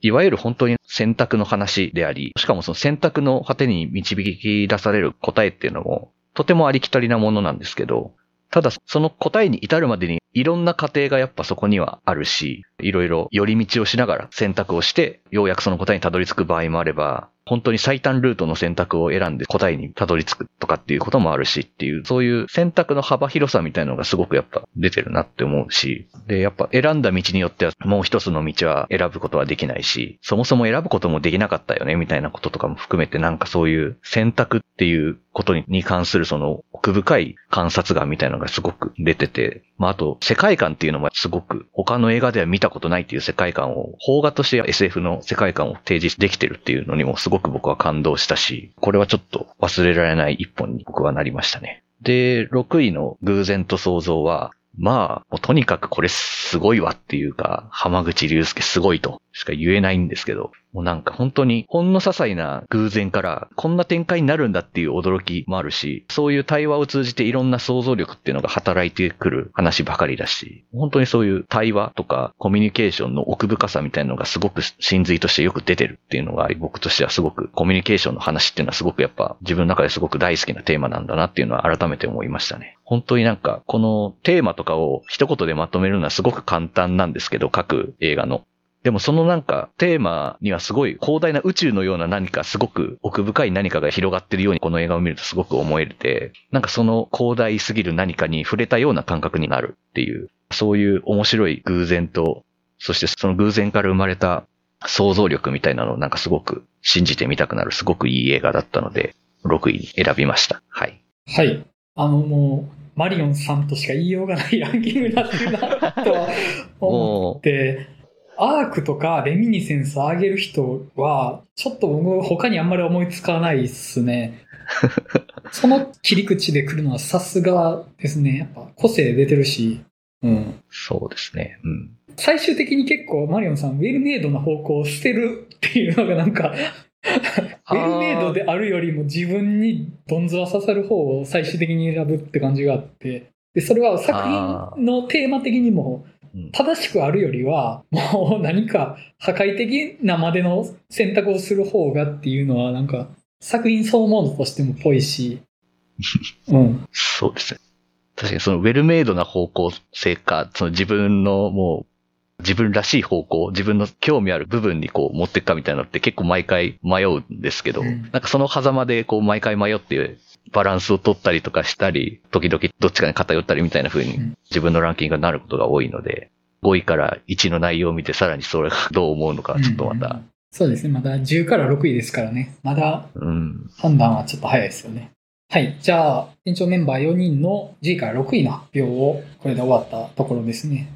いわゆる本当に選択の話であり、しかもその選択の果てに導き出される答えっていうのも、とてもありきたりなものなんですけど、ただその答えに至るまでにいろんな過程がやっぱそこにはあるし、いろいろ寄り道をしながら選択をして、ようやくその答えにたどり着く場合もあれば、本当に最短ルートの選択を選んで答えにたどり着くとかっていうこともあるしっていう、そういう選択の幅広さみたいなのがすごくやっぱ出てるなって思うし、で、やっぱ選んだ道によってはもう一つの道は選ぶことはできないし、そもそも選ぶこともできなかったよねみたいなこととかも含めてなんかそういう選択っていうことに関するその奥深い観察眼みたいなのがすごく出てて、まああと世界観っていうのもすごく他の映画では見たことないっていう世界観を、邦画として SF の世界観を提示できてるっていうのにもすごく僕は感動したし、これはちょっと忘れられない一本に僕はなりましたね。で、6位の偶然と想像は、まあ、もうとにかくこれすごいわっていうか、浜口竜介すごいとしか言えないんですけど、もうなんか本当にほんの些細な偶然からこんな展開になるんだっていう驚きもあるし、そういう対話を通じていろんな想像力っていうのが働いてくる話ばかりだし、本当にそういう対話とかコミュニケーションの奥深さみたいなのがすごく真髄としてよく出てるっていうのが、僕としてはすごくコミュニケーションの話っていうのはすごくやっぱ自分の中ですごく大好きなテーマなんだなっていうのは改めて思いましたね。本当になんかこのテーマとかを一言でまとめるのはすごく簡単なんですけど、各映画の。でもそのなんかテーマにはすごい広大な宇宙のような何かすごく奥深い何かが広がってるようにこの映画を見るとすごく思えて、なんかその広大すぎる何かに触れたような感覚になるっていう、そういう面白い偶然と、そしてその偶然から生まれた想像力みたいなのをなんかすごく信じてみたくなるすごくいい映画だったので、6位に選びました。はい。はい。あのもう、マリオンさんとしか言いようがないランキングになってるなとは思って、アークとかレミニセンス上げる人は、ちょっと僕他にあんまり思いつかないっすね。その切り口で来るのはさすがですね。やっぱ個性出てるし。うん。そうですね。うん。最終的に結構マリオンさんウェルメイドな方向を捨てるっていうのがなんか ウェルメイドであるよりも自分にどんずら刺さる方を最終的に選ぶって感じがあって、で、それは作品のテーマ的にも正しくあるよりは、もう何か破壊的なまでの選択をする方がっていうのは、なんか、作品そのものとしてもぽいし。うん。そうですね。確かにそのウェルメイドな方向性か、その自分のもう、自分らしい方向、自分の興味ある部分にこう持っていくかみたいなのって結構毎回迷うんですけど、うん、なんかその狭間でこう毎回迷ってバランスを取ったりとかしたり、時々どっちかに偏ったりみたいな風に自分のランキングになることが多いので、5位から1の内容を見てさらにそれがどう思うのかちょっとまた、うん、そうですね。まだ10から6位ですからね。まだ判断はちょっと早いですよね。はい。じゃあ、店長メンバー4人の10位から6位の発表をこれで終わったところですね。